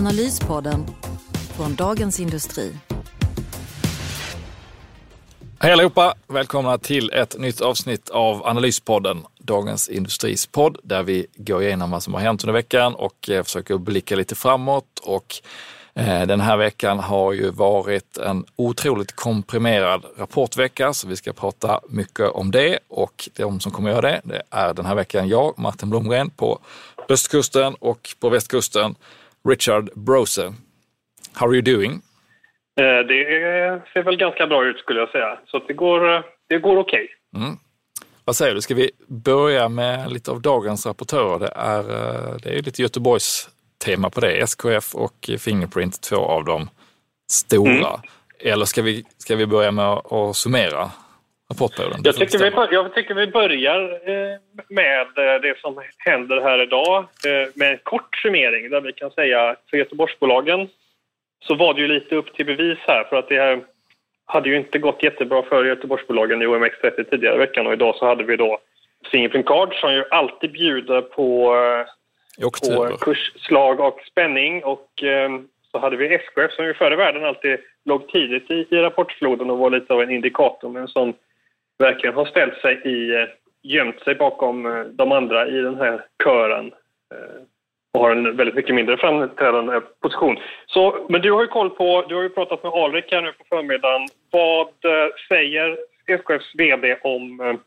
Analyspodden från Dagens Industri. Hej allihopa! Välkomna till ett nytt avsnitt av Analyspodden, Dagens Industris podd, där vi går igenom vad som har hänt under veckan och eh, försöker blicka lite framåt. Och eh, den här veckan har ju varit en otroligt komprimerad rapportvecka, så vi ska prata mycket om det. Och de som kommer göra det, det är den här veckan jag, Martin Blomgren, på östkusten och på västkusten Richard Brose. How are you doing? Eh, det ser väl ganska bra ut skulle jag säga, så det går, det går okej. Okay. Mm. Vad säger du, ska vi börja med lite av dagens rapportörer? Det är, eh, det är lite Göteborgs tema på det. SKF och Fingerprint, två av de stora. Mm. Eller ska vi, ska vi börja med att summera rapportperioden? Jag tycker, vi, jag tycker vi börjar eh, med det som händer här idag med en kort summering där vi kan säga för Göteborgsbolagen så var det ju lite upp till bevis här för att det här hade ju inte gått jättebra för Göteborgsbolagen i OMX30 tidigare i veckan och idag så hade vi då Fingerprint Card som ju alltid bjuder på, på kursslag och spänning och eh, så hade vi SKF som ju förr i världen alltid låg tidigt i, i rapportfloden och var lite av en indikator men som verkligen har ställt sig i, eh, gömt sig bakom eh, de andra i den här kören eh, och har en väldigt mycket mindre framträdande position. Så, men du har ju koll på, du har ju pratat med Alrik här nu på förmiddagen. Vad säger SKFs VD om,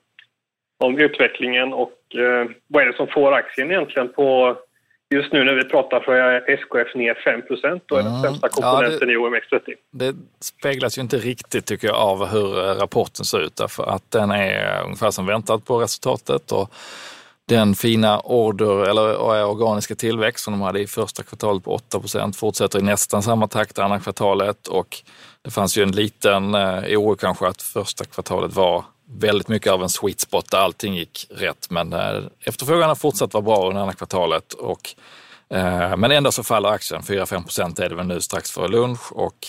om utvecklingen och eh, vad är det som får aktien egentligen på Just nu när vi pratar så är SKF ner 5 och är den sämsta komponenten ja, det, i OMX30. Det speglas ju inte riktigt tycker jag av hur rapporten ser ut därför att den är ungefär som väntat på resultatet. Och den fina order eller organiska tillväxt som de hade i första kvartalet på 8% fortsätter i nästan samma takt andra kvartalet och det fanns ju en liten eh, oro kanske att första kvartalet var väldigt mycket av en sweet spot där allting gick rätt men eh, efterfrågan har fortsatt vara bra under andra kvartalet och eh, men ändå så faller aktien, 4-5 procent är det väl nu strax före lunch och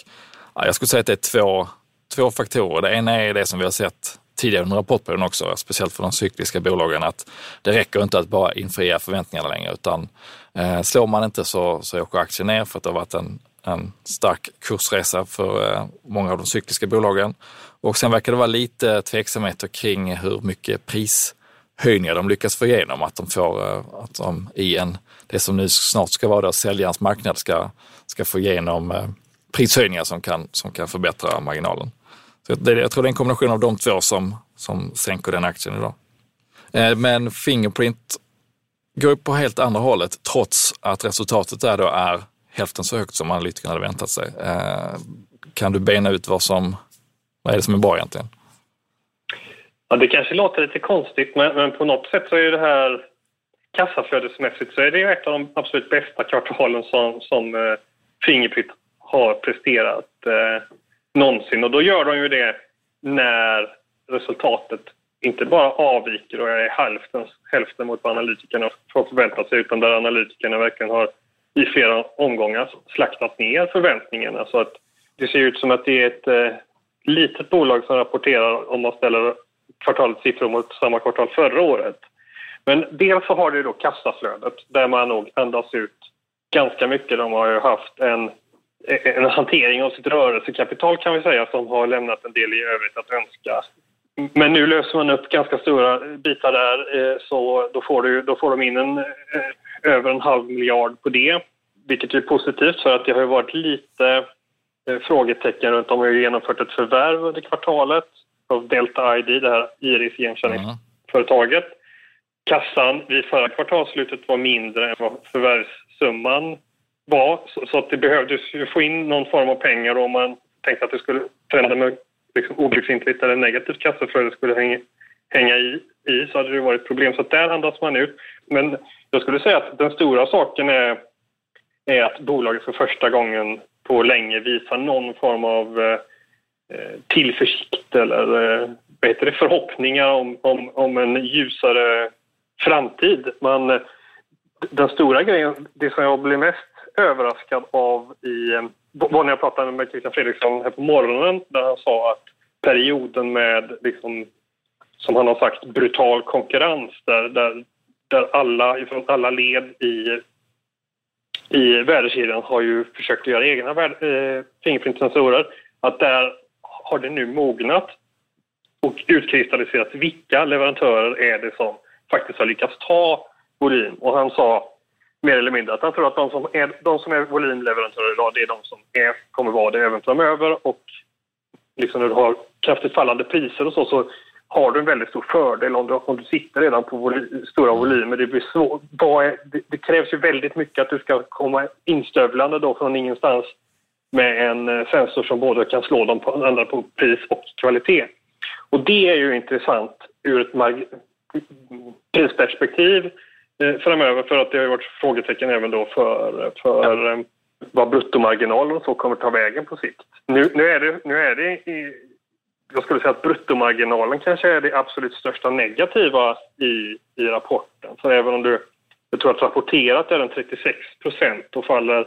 ja, jag skulle säga att det är två, två faktorer. Det ena är det som vi har sett tidigare under rapportperioden också, speciellt för de cykliska bolagen, att det räcker inte att bara infria förväntningarna längre, utan eh, slår man inte så, så åker aktien ner för att det har varit en, en stark kursresa för eh, många av de cykliska bolagen. Och sen verkar det vara lite tveksamheter kring hur mycket prishöjningar de lyckas få igenom, att de får, eh, att de i en, det som nu snart ska vara säljarens marknad ska, ska få igenom eh, prishöjningar som kan, som kan förbättra marginalen. Så det, jag tror det är en kombination av de två som, som sänker den aktien idag. Men Fingerprint går på helt andra hållet trots att resultatet där då är hälften så högt som analytikerna hade väntat sig. Eh, kan du bena ut vad som, vad är det som är bra egentligen? Ja, det kanske låter lite konstigt, men, men på något sätt så är det här kassaflödesmässigt så är det ett av de absolut bästa kvartalen som, som eh, Fingerprint har presterat. eh, någonsin. Och då gör de ju det när resultatet inte bara avviker och är hälften, hälften mot vad analytikerna har förväntat sig utan där analytikerna verkligen har i flera omgångar slaktat ner förväntningarna. Så alltså att det ser ut som att det är ett eh, litet bolag som rapporterar om man ställer kvartalets siffror mot samma kvartal förra året. Men dels så har du då kassaflödet där man nog andas ut ganska mycket. De har ju haft en en hantering av sitt rörelsekapital kan vi säga som har lämnat en del i övrigt att önska. Men nu löser man upp ganska stora bitar där eh, så då får, du, då får de in en, eh, över en halv miljard på det. Vilket är positivt för att det har varit lite eh, frågetecken runt om. Vi har genomfört ett förvärv under kvartalet av Delta ID, det här Iris-igenkänningsföretaget. Kassan vid förra kvartalsslutet var mindre än vad förvärvssumman var. Så, att det behövdes få in någon form av pengar om man tänkte att det skulle trenda med liksom obefintligt eller negativt kassaflöde skulle hänga, hänga i, i så hade det varit problem. Så där andas man ut. Men jag skulle säga att den stora saken är är att bolaget för första gången på länge visar någon form av eh, eh tillförsikt eller eh, förhoppningar om, om, om en ljusare framtid. Men den stora grejen, det som jag blev mest överraskad av i, eh, var när jag pratade med Christian Fredriksson här på morgonen där han sa att perioden med, liksom, som han har sagt, brutal konkurrens där, där, där alla från alla led i, i värdekedjan har ju försökt göra egna eh, fingerprintsensorer. Att där har det nu mognat och utkristalliserats vilka leverantörer är det som faktiskt har lyckats ta volym. Och han sa mer eller mindre att han tror att de som är, de som är volymleverantörer idag, det är de som är, kommer vara det även framöver. Och liksom när du har kraftigt fallande priser och så, så har du en väldigt stor fördel om du, om du sitter redan på voly, stora mm. volymer. Det, blir svår, det, det, krävs ju väldigt mycket att du ska komma instövlande då från ingenstans med en eh, sensor som både kan slå dem på, andra på pris och kvalitet. Och det är ju intressant ur ett prisperspektiv eh, framöver för att det har varit frågetecken även då för, för eh, vad bruttomarginalen så kommer ta vägen på sikt. Nu, nu är det, nu är det i, jag skulle säga att bruttomarginalen kanske är det absolut största negativa i, i rapporten. Så även om du, jag tror att rapporterat är den 36 procent, och faller,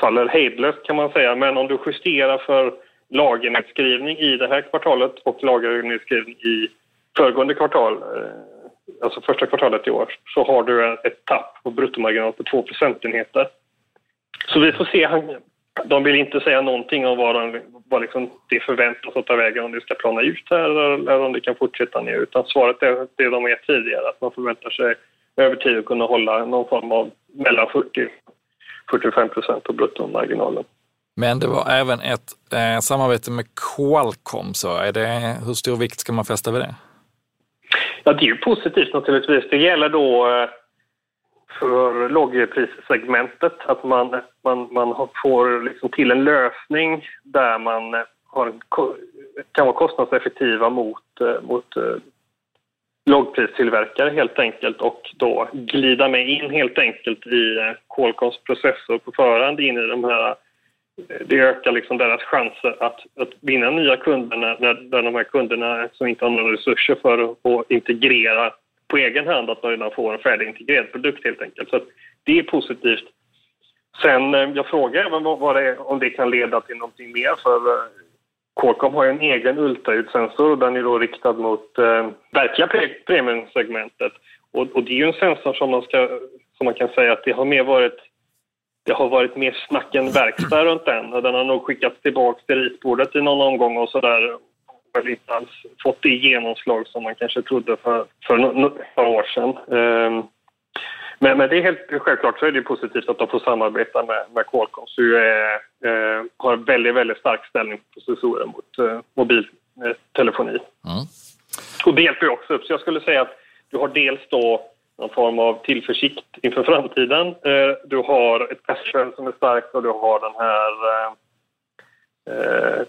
faller hejdlöst kan man säga. Men om du justerar för lagernedskrivning i det här kvartalet och lagernedskrivning i föregående kvartal, eh, alltså första kvartalet i år, så har du ett tapp på bruttomarginal på 2 procentenheter. Så vi får se. De vill inte säga någonting om vad, de, vad liksom det förväntas att ta vägen, om det ska plana ut här eller om det kan fortsätta ner. Utan svaret är det de är tidigare, att man förväntar sig över tid att kunna hålla någon form av mellan 40 45 procent på bruttomarginalen. Men det var även ett eh, samarbete med Qualcomm, så är det, hur stor vikt ska man fästa vid det? Ja, det är ju positivt naturligtvis. Det gäller då eh, för lågprissegmentet att man, man, man får liksom till en lösning där man har, kan vara kostnadseffektiva mot, eh, mot eh, lågpristillverkare helt enkelt och då glida med in helt enkelt i eh, Qualcomms processor på förhand in i de här eh, det ökar liksom deras chanser att, att vinna nya kunder när, när, de här kunderna som inte har några resurser för att integrera på egen hand att man redan får en färdigintegrerad produkt helt enkelt. Så det är positivt. Sen, eh, jag frågar även vad, vad det är, om det kan leda till någonting mer för eh, Qualcomm har ju en egen ultraljudssensor och den är då riktad mot eh, verkliga premiumsegmentet. Och, och, det är ju en sensor som man, ska, som man kan säga att det har mer varit det har varit mer snack än verkstad runt den. Den har nog skickats tillbaka till ritbordet i någon omgång och sådär väl inte alls fått det genomslag som man kanske trodde för, för några år sedan. Um, men, men, det är helt självklart så är det positivt att de får samarbeta med, med Qualcomm som ju är, eh, har en väldigt, väldigt stark ställning på processorer mot eh, mobiltelefoni. Mm. Och det hjälper ju också upp. Så jag skulle säga att du har dels då någon form av tillförsikt inför framtiden. Eh, du har ett cashflow som är starkt och du har den här Eh,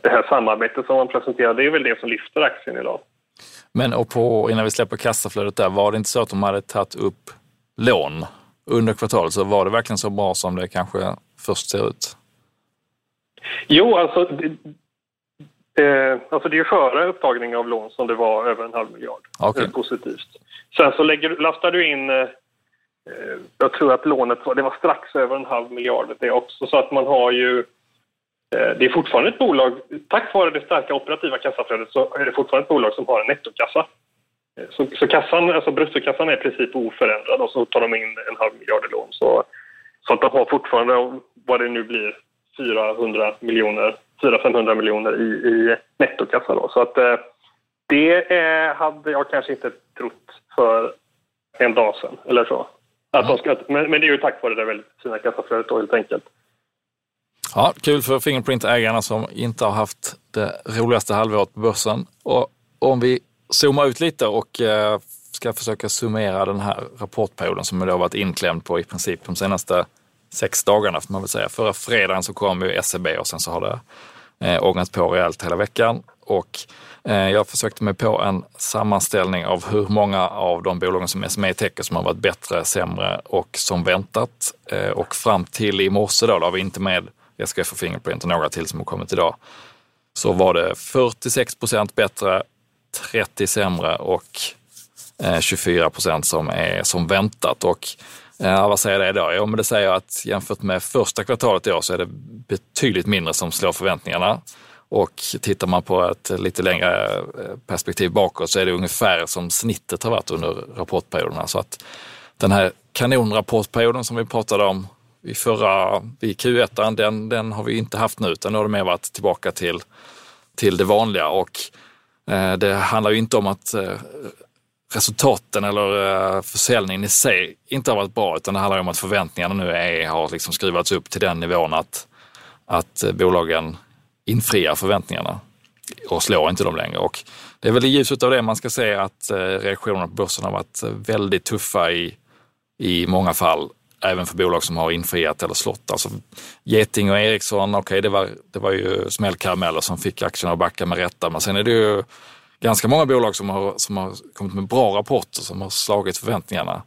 det här samarbetet som man presenterade, det är väl det som lyfter aktien idag. Men och på, innan vi släpper kassaflödet där, var det inte så att de hade tagit upp lån under kvartalet? Så var det verkligen så bra som det kanske först ser ut? Jo, alltså det, eh, alltså det är före upptagning av lån som det var över en halv miljard. Okay. Det är positivt. Sen så lägger, lastar du in, eh, jag tror att lånet var, det var strax över en halv miljard det också, så att man har ju Eh, det är fortfarande ett bolag, tack vare det starka operativa kassaflödet så är det fortfarande ett bolag som har en nettokassa. Eh, så, så kassan, alltså bruttokassan är i princip oförändrad och så tar de in en halv miljard i lån. Så, så att de har fortfarande, vad det nu blir, 400 miljoner, 400-500 miljoner i, i nettokassa. Då. Så att eh, det är, hade jag kanske inte trott för en dag sedan eller så. Att de ska, men, men det är ju tack vare det väldigt fina kassaflödet då helt enkelt. Ja, kul för Fingerprint-ägarna som inte har haft det roligaste halvåret på börsen. Och om vi zoomar ut lite och eh, ska försöka summera den här rapportperioden som då varit inklämd på i princip de senaste sex dagarna får man väl säga. Förra fredagen så kom ju SEB och sen så har det eh, ångat på rejält hela veckan. och eh, jag försökte mig på en sammanställning av hur många av de bolagen som SME täcker som har varit bättre, sämre och som väntat. Eh, och fram till i morse då, då har vi inte med SKF och Fingerprint och några till som har kommit idag, så var det 46 procent bättre, 30 sämre och eh, 24 procent som är som väntat. Och Ja, vad säger det då? Jo, men det säger att jämfört med första kvartalet i år så är det betydligt mindre som slår förväntningarna. Och tittar man på ett lite längre eh, perspektiv bakåt så är det ungefär som snittet har varit under rapportperioderna. Så att den här kanonrapportperioden som vi pratade om i förra, i Q1, den, den har vi inte haft nu utan nu har det mer varit tillbaka till, till det vanliga. Och eh, det handlar ju inte om att eh, resultaten eller eh, försäljningen i sig inte har varit bra, utan det handlar om att förväntningarna nu är, har liksom skruvats upp till den nivån att, att eh, bolagen infriar förväntningarna och slår inte dem längre. Och det är väl i ljuset av det man ska se att eh, reaktionerna på börsen har varit eh, väldigt tuffa i, i många fall, även för bolag som har infriat eller slått. Alltså Geting och Ericsson, okej okay, det, var, det var ju smällkarameller som fick aktierna att backa med rätta, men sen är det ju ganska många bolag som har, som har kommit med bra rapporter som har slagit förväntningarna.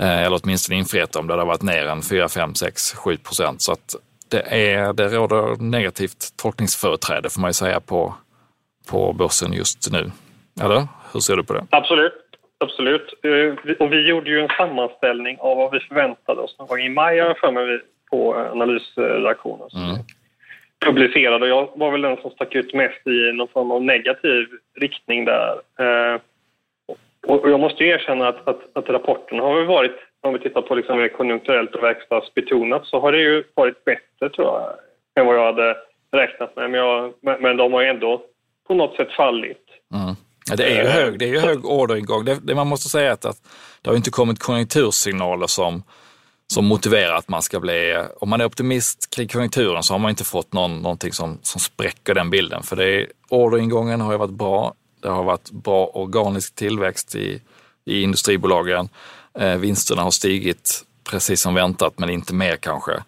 Eh, eller åtminstone infriat dem där det har varit ner en 4, 5, 6, 7 procent. Så att det, är, det råder negativt tolkningsföreträde får man ju säga på, på börsen just nu. Eller hur ser du på det? Absolut. Absolut. Eh, och vi gjorde ju en sammanställning av vad vi förväntade oss någon gång i maj för mig på analysredaktionen. Mm publicerad och jag var väl den som stack ut mest i någon form av negativ riktning där. Eh, och jag måste erkänna att, att, att rapporten har varit, om vi tittar på liksom konjunkturellt och verkstadsbetonat, så har det ju varit bättre tror jag än vad jag hade räknat med. Men, jag, men de har ändå på något sätt fallit. Mm. Ja, det är ju hög, det är ju hög orderingång. Det, det man måste säga är att, att det har inte kommit konjunktursignaler som som motiverar att man ska bli, om man är optimist kring konjunkturen så har man inte fått någon, någonting som, som spräcker den bilden. För det är, orderingången har ju varit bra. Det har varit bra organisk tillväxt i, i industribolagen. Eh, vinsterna har stigit precis som väntat, men inte mer kanske.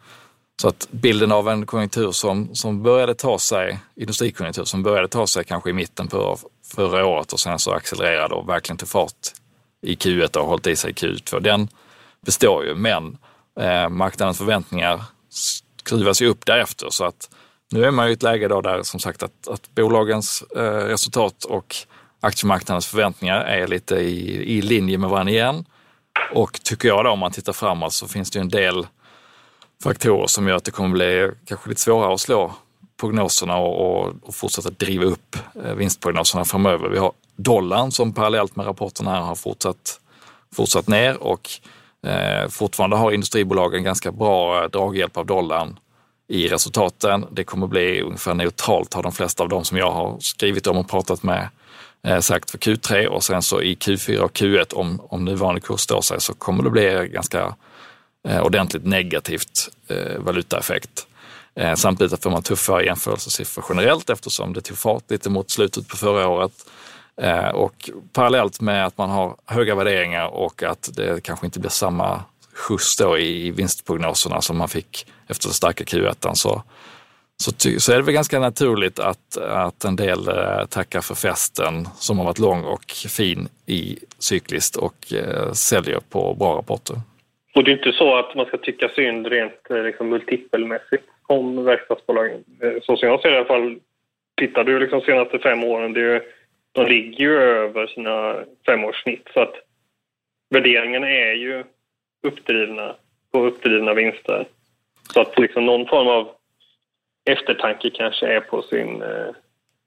Så att bilden av en konjunktur som, som började ta sig, industrikonjunktur som började ta sig kanske i mitten på förra året och sen så accelererade och verkligen tog fart i Q1 och hållit i sig i Q2. Den består ju, men eh, marknadens förväntningar skruvas ju upp därefter. Så att nu är man ju i ett läge då där som sagt att, att bolagens eh, resultat och aktiemarknadens förväntningar är lite i, i linje med varandra igen. Och tycker jag då om man tittar framåt så finns det ju en del faktorer som gör att det kommer bli kanske lite svårare att slå prognoserna och, och, och fortsätta driva upp eh, vinstprognoserna framöver. Vi har dollarn som parallellt med rapporterna här har fortsatt, fortsatt ner och Eh, fortfarande har industribolagen ganska bra eh, draghjälp av dollarn i resultaten. Det kommer bli ungefär neutralt har de flesta av dem som jag har skrivit om och pratat med eh, sagt för Q3 och sen så i Q4 och Q1 om, om nuvarande kurs står sig så kommer det bli ganska eh, ordentligt negativt eh, valutaeffekt. Eh, samtidigt får man tuffare jämförelsesiffror generellt eftersom det tog fart lite mot slutet på förra året. Eh, och parallellt med att man har höga värderingar och att det kanske inte blir samma skjuts då i vinstprognoserna som man fick efter den starka Q1 så, så, så är det väl ganska naturligt att, att en del eh, tackar för festen som har varit lång och fin i cykliskt och säljer på bra rapporter. Och det är inte så att man ska tycka synd rent eh, liksom, multipelmässigt om verkstadsbolagen. Eh, så som jag ser det i alla fall, tittar du liksom senaste fem åren, det är de ligger ju över sina femårssnitt. Så att värderingarna är ju uppdrivna på uppdrivna vinster. Så att liksom någon form av eftertanke kanske är på sin, eh,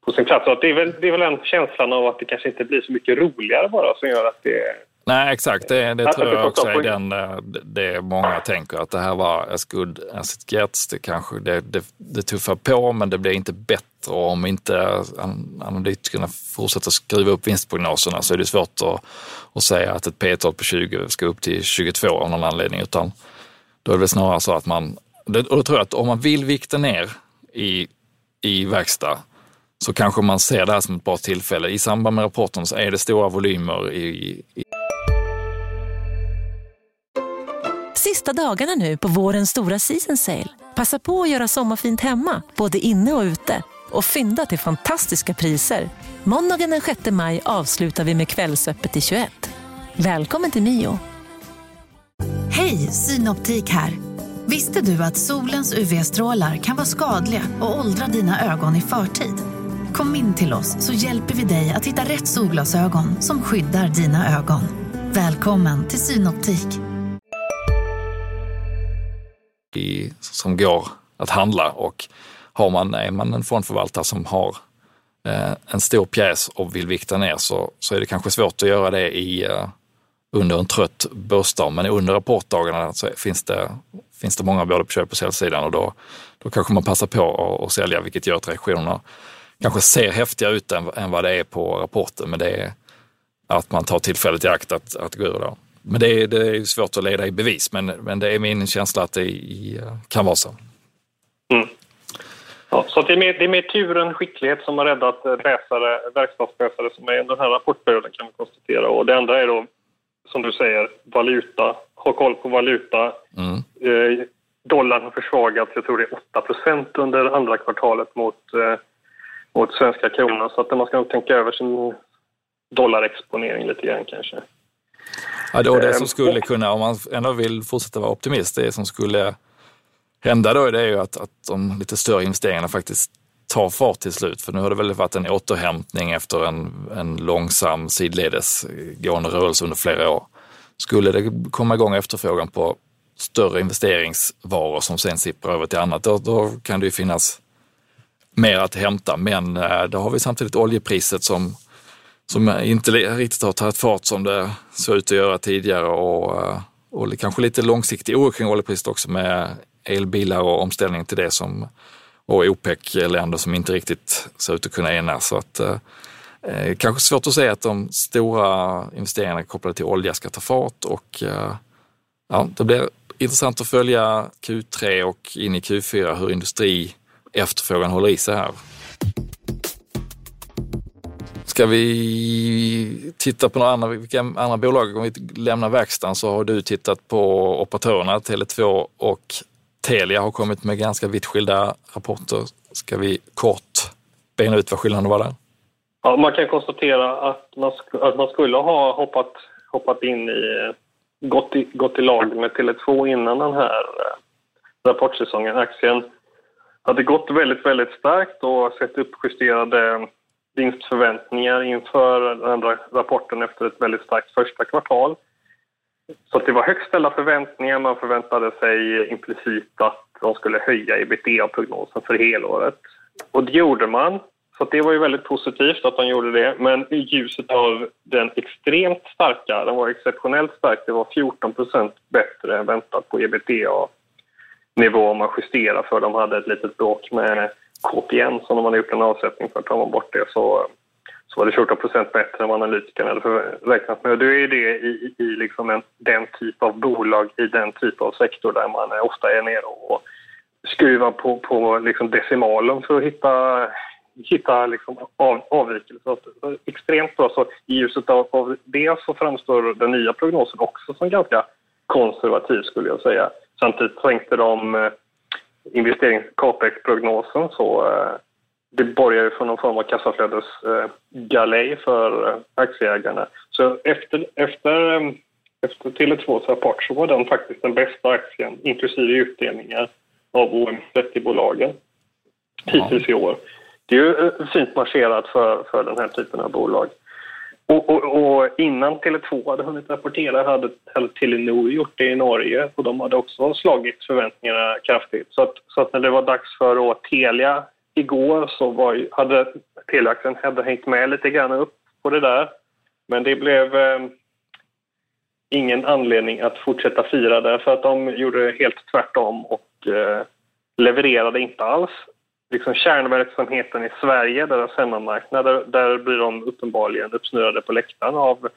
på sin plats. Så att det, är väl, det är väl en känslan av att det kanske inte blir så mycket roligare bara som gör att det Nej, exakt. Det, det tror jag också är den, eh, det många tänker, att det här var as good as it gets. Det, kanske, det, det, det tuffar på, men det blir inte bättre. Om inte analytikerna fortsätter skruva upp vinstprognoserna så är det svårt att, att säga att ett P tal på 20 ska upp till 22 av någon anledning. Utan då är det snarare så att man, och då tror jag att om man vill vikta ner i, i verkstad så kanske man ser det här som ett bra tillfälle. I samband med rapporten så är det stora volymer i, i Sista dagarna nu på vårens stora season sale. Passa på att göra sommarfint hemma, både inne och ute. och fynda till fantastiska priser. Måndagen den 6 maj avslutar vi med Kvällsöppet i 21. Välkommen till Mio. Hej, Synoptik här. Visste du att solens UV-strålar kan vara skadliga och åldra dina ögon i förtid? Kom in till oss så hjälper vi dig att hitta rätt solglasögon som skyddar dina ögon. Välkommen till Synoptik. I, som går att handla och har man, är man en fondförvaltare som har eh, en stor pjäs och vill vikta ner så, så är det kanske svårt att göra det i, eh, under en trött börsdag. Men under rapportdagarna så finns det, finns det många både på köp och säljsidan och då, då kanske man passar på att, att sälja vilket gör att reaktionerna kanske ser häftigare ut än, än vad det är på rapporten. Men det är att man tar tillfället i akt att, att gå ur då. Men det är, det är svårt att leda i bevis, men, men det är min känsla att det i, kan vara så. Mm. Ja, så det är, mer, det är mer tur än skicklighet som har räddat läsare, verkstadsläsare som är under den här rapportperioden kan vi konstatera. Och det andra är då, som du säger, valuta. Ha koll på valuta. Mm. Eh, dollarn har försvagats, jag tror det är 8% under andra kvartalet mot, eh, mot svenska kronan. Så att man ska nog tänka över sin dollarexponering lite grann kanske. Ja, då det som ehm, skulle kunna, om man ändå vill fortsätta vara optimist, det som skulle hända då det är ju att, att de lite större investeringarna faktiskt tar fart till slut. För nu har det väl varit en återhämtning efter en, en långsam sidledes gående rörelse under flera år. Skulle det komma igång efterfrågan på större investeringsvaror som sen sipprar över till annat, då, då kan det ju finnas mer att hämta. Men eh, då har vi samtidigt oljepriset som som inte riktigt har tagit fart som det såg ut att göra tidigare och, eh, och kanske lite långsiktig oro kring oljepriset också med elbilar och omställning till det som och OPEC-länder som inte riktigt ser ut att kunna enas. Så att, eh, eh, kanske svårt att säga att de stora investeringarna kopplade till olja ska ta fart och eh, ja, det blir intressant att följa Q3 och in i Q4 hur industri efterfrågan håller i sig här. Ska vi titta på några andra, vilka andra bolag? Om vi lämnar verkstaden så har du tittat på operatörerna Tele2 och Telia har kommit med ganska vitt skilda rapporter. Ska vi kort bena ut vad skillnaden var där? Ja, man kan konstatera att man, att man skulle ha hoppat, hoppat in i, gått i, gått i lag med Tele2 innan den här eh, rapportsäsongen. Aktien hade gått väldigt, väldigt starkt och sett uppjusterade vinstförväntningar inför den andra rapporten efter ett väldigt starkt första kvartal. Så det var högt ställda förväntningar. Man förväntade sig implicit att de skulle höja ebitda-prognosen för helåret. Och det gjorde man. Så det var ju väldigt positivt att de gjorde det. Men i ljuset av den extremt starka, den var exceptionellt stark, det var 14% bättre än väntat på ebitda om man justerar för de hade ett litet bråk med KPN som de hade gjort en avsättning för. Tar man bort det så, så var det 14% bättre än vad analytikerna hade räknat med. Och då är det i, i liksom en, den typ av bolag i den typ av sektor där man ofta är nere och skruvar på, på liksom decimalen för att hitta, hitta liksom av, avvikelser. Extremt bra. Så I ljuset av, av det så framstår den nya prognosen också som ganska konservativ skulle jag säga. Samtidigt tänkte de eh, investerings capex-prognosen så eh, det borgar ju för någon form av kassaflödesgalej eh, för eh, aktieägarna. Så efter, efter, efter Tele2s rapport så var den faktiskt den bästa aktien, inklusive utdelningar, av OM30-bolagen hittills i år. Det är ju fint marscherat för, för den här typen av bolag. Och, och, och, innan Tele2 hade hunnit rapportera hade, hade Telenor gjort det i Norge och de hade också slagit förväntningarna kraftigt. Så att, så att när det var dags för att Telia igår så var, hade Teliaaktien hade hängt med lite grann upp på det där. Men det blev eh, ingen anledning att fortsätta fira det för att de gjorde helt tvärtom och eh, levererade inte alls liksom kärnverksamheten i Sverige, deras hemmamarknad, där, där blir de uppenbarligen uppsnurrade på läktaren av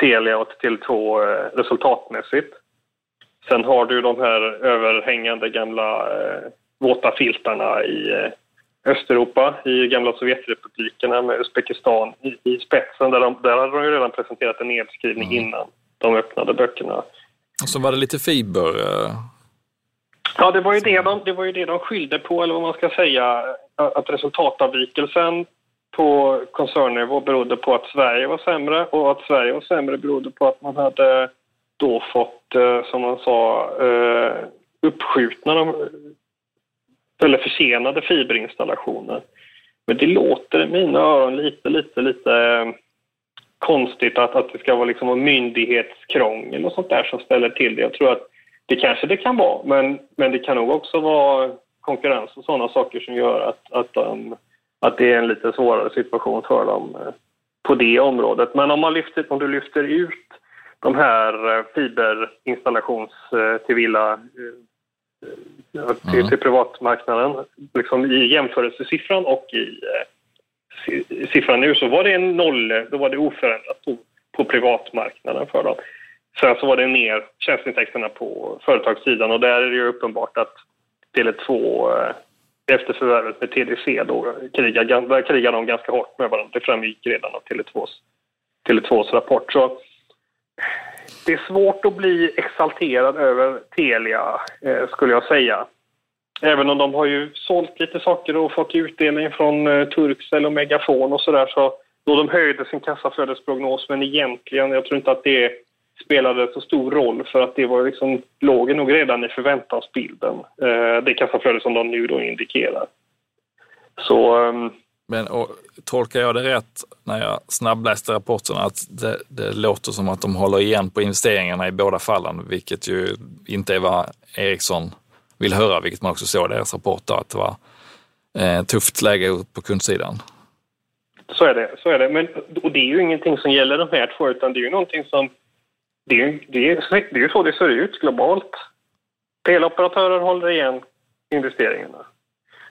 Telia och Tele2 eh, resultatmässigt. Sen har du de här överhängande gamla eh, våta filtarna i eh, Östeuropa, i gamla Sovjetrepublikerna med Uzbekistan i, i spetsen. Där, de, där hade de ju redan presenterat en nedskrivning mm. innan de öppnade böckerna. Och så var det lite fiber. Ja, det var, ju det, de, det var ju det de skyllde på, eller vad man ska säga. att resultatavvikelsen på koncernnivå berodde på att Sverige var sämre och att Sverige var sämre berodde på att man hade då fått, eh, som man sa, eh, uppskjutna eller försenade fiberinstallationer. Men det låter i mina öron lite, lite, lite eh, konstigt att, att det ska vara liksom myndighetskrångel och sånt där som ställer till det. Jag tror att det kanske det kan vara, men, men det kan nog också vara konkurrens och sådana saker som gör att, att, um, att det är en lite svårare situation för dem uh, på det området. Men om, man lyfter, om du lyfter ut de här uh, fiberinstallations uh, till villa till, mm. till privatmarknaden liksom i jämförelsesiffran och i siffran nu så var det en noll, då var det oförändrat på, på privatmarknaden för dem. Sen så var det ner tjänsteintäkterna på företagssidan och där är det ju uppenbart att Tele2 eh, efter förvärvet med TDC då krigar, där krigar de ganska hårt med varandra. Det framgick redan av Tele2s, Tele2s rapport. Så det är svårt att bli exalterad över Telia, eh, skulle jag säga. Även om de har ju sålt lite saker och fått utdelning från eh, Turkcell och Megafon och sådär så då de höjde sin kassaflödesprognos men egentligen, jag tror inte att det är spelade så stor roll för att det var liksom, låg nog redan i förväntansbilden, eh, det kassaflöde som de nu då indikerar. Så... Um, men och, tolkar jag det rätt när jag snabbläste rapporten att det, det, låter som att de håller igen på investeringarna i båda fallen, vilket ju inte är vad Ericsson vill höra, vilket man också såg i deras rapport då, att det var eh, tufft läge på kundsidan. Så är det, så är det. Men, och det är ju ingenting som gäller de här två, utan det är ju någonting som det är, det, är, det är ju så det ser ut globalt. Teleoperatörer håller igen investeringarna.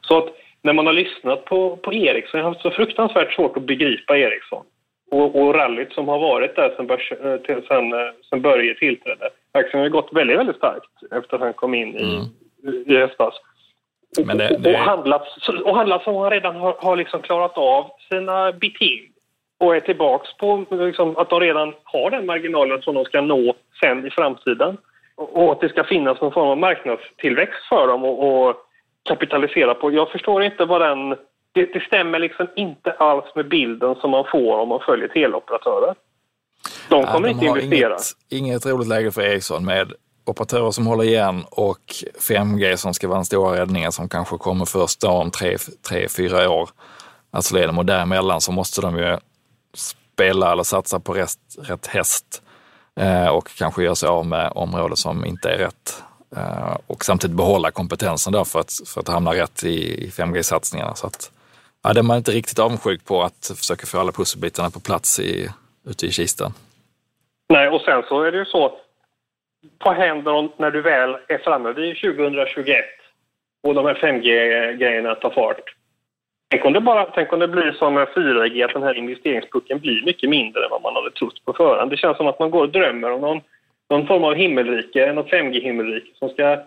Så att när man har lyssnat på, på Ericsson, jag har haft så fruktansvärt svårt att begripa Ericsson och, och rallyt som har varit där sen, börs, eh, till, sen, eh, sen Börje tillträdde. Aktien har gått väldigt, väldigt starkt efter att han kom in i, mm. i höstas. Och, det, det... och, handlat, och handlat som han redan har, har liksom klarat av sina beting och är tillbaks på liksom, att de redan har den marginalen som de ska nå sen i framtiden. Och att det ska finnas någon form av marknadstillväxt för dem och, och kapitalisera på. Jag förstår inte vad den... Det, det, stämmer liksom inte alls med bilden som man får om man följer teleoperatörer. De kommer ja, de inte investera. Inget, inget roligt läge för Ericsson med operatörer som håller igen och 5G som ska vara den stora räddningen som kanske kommer först om tre, tre fyra år. Alltså och däremellan så måste de ju spela eller satsa på rätt, rätt häst eh, och kanske göra sig av med områden som inte är rätt. Eh, och samtidigt behålla kompetensen då för att, för att hamna rätt i, i 5G-satsningarna. Så att, ja, det är man inte riktigt avundsjuk på att försöka få alla pusselbitarna på plats i, ute i kistan. Nej, och sen så är det ju så, vad händer när du väl är framme vid 2021 och de här 5G-grejerna tar fart? Tänk om, det bara, tänk om det blir som med 4G, att den här investeringspucken blir mycket mindre än vad man hade trott på förhand. Det känns som att man går och drömmer om någon, någon form av himmelrike, något 5G-himmelrike som ska,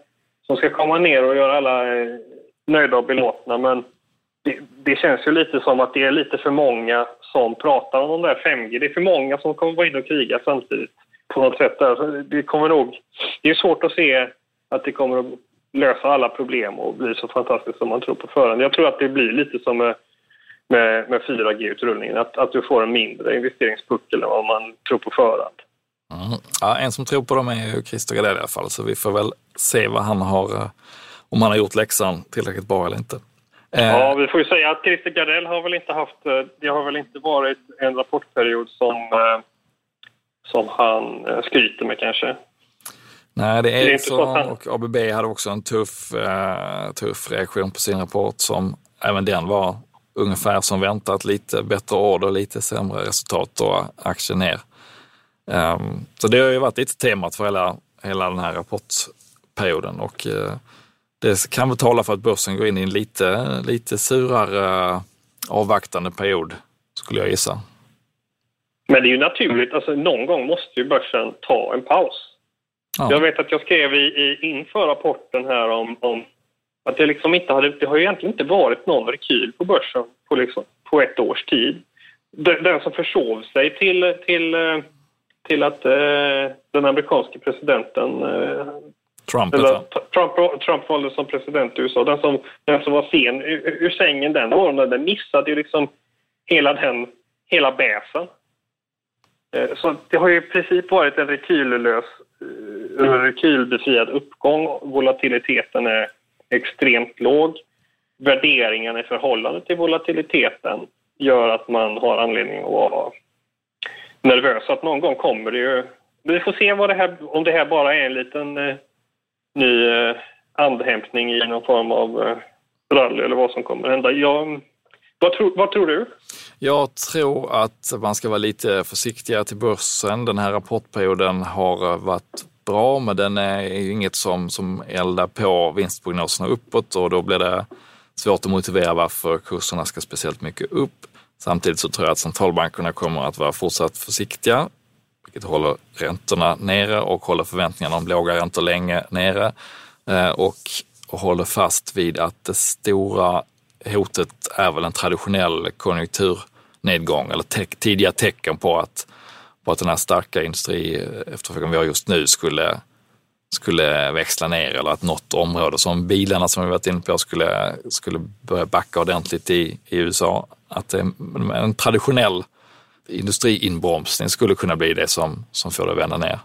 som ska komma ner och göra alla eh, nöjda och belåtna. Men det, det, känns ju lite som att det är lite för många som pratar om de där 5G. Det är för många som kommer vara inne och kriga samtidigt på något sätt. Där. Det, kommer nog, det är svårt att se att det kommer att lösa alla problem och bli så fantastiskt som man tror på förhand. Jag tror att det blir lite som med, med, med 4G-utrullningen, att, att du får en mindre investeringspuckel än vad man tror på förhand. Mm. Ja, en som tror på dem är ju Christer Gardell i alla fall, så vi får väl se vad han har, eh, om han har gjort läxan tillräckligt bra eller inte. Eh, ja, vi får ju säga att Christer Gardell har väl inte haft, eh, det har väl inte varit en rapportperiod som, som han skryter med kanske. Nej, det är Ericsson och ABB hade också en tuff, uh, tuff reaktion på sin rapport som även den var ungefär som väntat. Lite bättre order, lite sämre resultat och aktien ner. Um, så det har ju varit lite temat för hela, hela den här rapportperioden och uh, det kan väl tala för att börsen går in i en lite, lite surare uh, avvaktande period, skulle jag gissa. Men det är ju naturligt, alltså någon gång måste ju börsen ta en paus. Ja. Jag vet att jag skrev i, i, inför rapporten här om, om att det liksom inte hade, det har egentligen inte varit någon rekyl på börsen på, liksom, på ett års tid. Den som försov sig till, till, till att eh, den amerikanske presidenten Trump, eller, Trump, Trump valdes som president i USA. Den som, den som var sen ur, ur sängen den morgonen, den missade ju liksom hela den, hela bäsen. Eh, så det har ju i princip varit en rekylelös, Eh, en rekylbefriad uppgång. Volatiliteten är extremt låg. Värderingarna i förhållande till volatiliteten gör att man har anledning att vara nervös att någon gång kommer det ju... Vi får se vad det här, om det här bara är en liten eh, ny eh, andhämtning i någon form av eh, rally eller vad som kommer hända. Jag, vad, tro, vad tror du? Jag tror att man ska vara lite försiktigare till börsen. Den här rapportperioden har varit bra, men den är ju inget som, som eldar på vinstprognoserna uppåt och då blir det svårt att motivera varför kurserna ska speciellt mycket upp. Samtidigt så tror jag att centralbankerna kommer att vara fortsatt försiktiga, vilket håller räntorna nere och håller förväntningarna om låga räntor länge nere och, och håller fast vid att det stora hotet är väl en traditionell konjunktur nedgång eller te tidiga tecken på att, på att den här starka industriefterfrågan eh, vi har just nu skulle skulle växla ner eller att något område som bilarna som vi varit inne på skulle, skulle börja backa ordentligt i, i USA. Att en traditionell industriinbromsning skulle kunna bli det som, som får det att vända ner.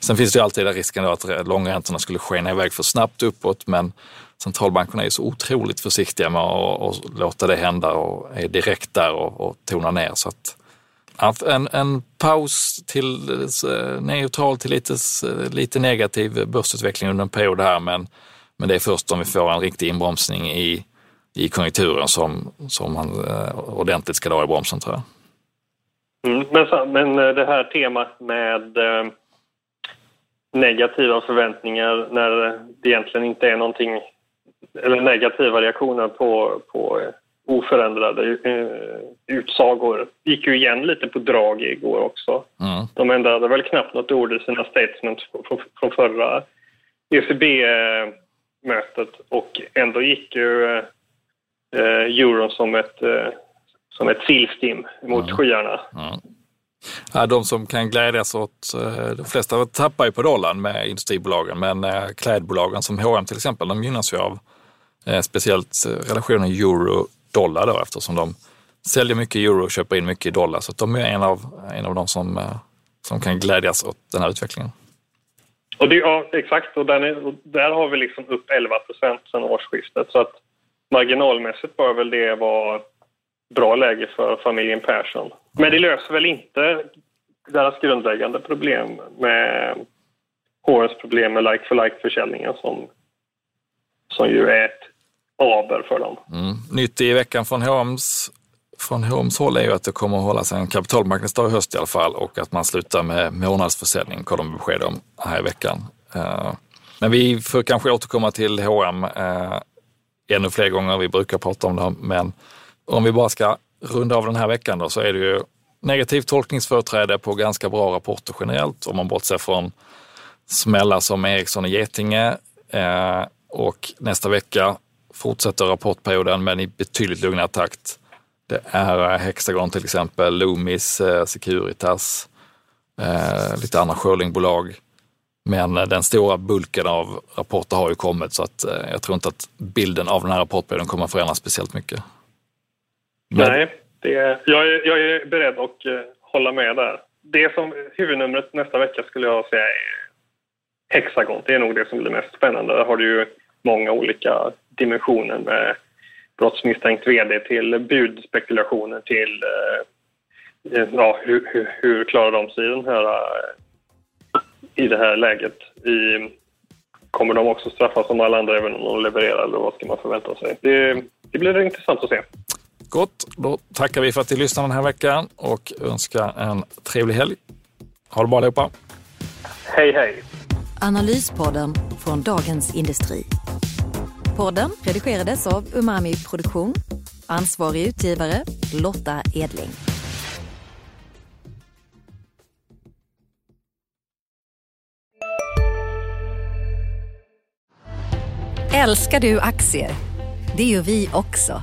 Sen finns det ju alltid risken då att långräntorna skulle skena iväg för snabbt uppåt, men centralbankerna är så otroligt försiktiga med att, låta det hända och är direkt där och, och tonar ner. Så att en, en paus till eh, neutral till lite, eh, lite negativ börsutveckling under en period här, men, men det är först om vi får en riktig inbromsning i, i konjunkturen som, som man eh, ordentligt ska dra i bromsen tror jag. Mm, men, men det här temat med eh, negativa förväntningar när det egentligen inte är någonting eller negativa reaktioner på, på oförändrade eh, utsagor. gick ju igen lite på drag igår också. Mm. De ändrade väl knappt något ord i sina statements från, från förra ECB-mötet och ändå gick ju eh, euron som ett, eh, som ett sillstim mot mm. skyarna. Mm. Ja, de som kan glädjas åt, eh, de flesta tappar ju på dollarn med industribolagen, men eh, klädbolagen som H&M till exempel, de gynnas ju av eh, speciellt relationen euro dollar då eftersom de säljer mycket euro och köper in mycket dollar. Så de är en av, en av de som, som kan glädjas åt den här utvecklingen. Och det, ja, exakt. Och, är, och där har vi liksom upp 11 procent sedan årsskiftet. Så att marginalmässigt bör väl det vara bra läge för familjen Persson. Men det löser väl inte deras grundläggande problem med HRs problem med like-for-like-försäljningen som, som ju är ett aber för dem. Mm. Nytt i veckan från H&M's från H&M's håll är ju att det kommer att hållas en kapitalmarknadsdag i höst i alla fall och att man slutar med månadsförsäljning, kom de besked om här i veckan. Eh, men vi får kanske återkomma till H&M ännu fler gånger, vi brukar prata om det, men om vi bara ska runda av den här veckan då så är det ju negativt tolkningsföreträde på ganska bra rapporter generellt, om man bortser från smällar som Ericsson och Getinge. Eh, och nästa vecka fortsätter rapportperioden men i betydligt lugnare takt. Det är Hexagon till exempel, Loomis, eh, Securitas, eh, lite andra Schörlingbolag. Men eh, den stora bulken av rapporter har ju kommit så att eh, jag tror inte att bilden av den här rapportperioden kommer att förändras speciellt mycket. Men... Nej, det, jag, är, jag är beredd att hålla med där. Det som huvudnumret nästa vecka skulle jag säga är Hexagon. Det är nog det som blir mest spännande. Där har du ju många olika dimensioner med brottsmisstänkt vd till budspekulationer till eh, ja, hur, hur, hur klarar de sig i, den här, i det här läget? I, kommer de också straffas som alla andra även om de levererar eller vad ska man förvänta sig? Det, det blir intressant att se. Gott, då tackar vi för att ni lyssnade den här veckan och önskar en trevlig helg. Ha det bra allihopa. Hej hej. Analyspodden från Dagens Industri. Podden redigerades av Umami Produktion. Ansvarig utgivare Lotta Edling. Älskar du aktier? Det gör vi också.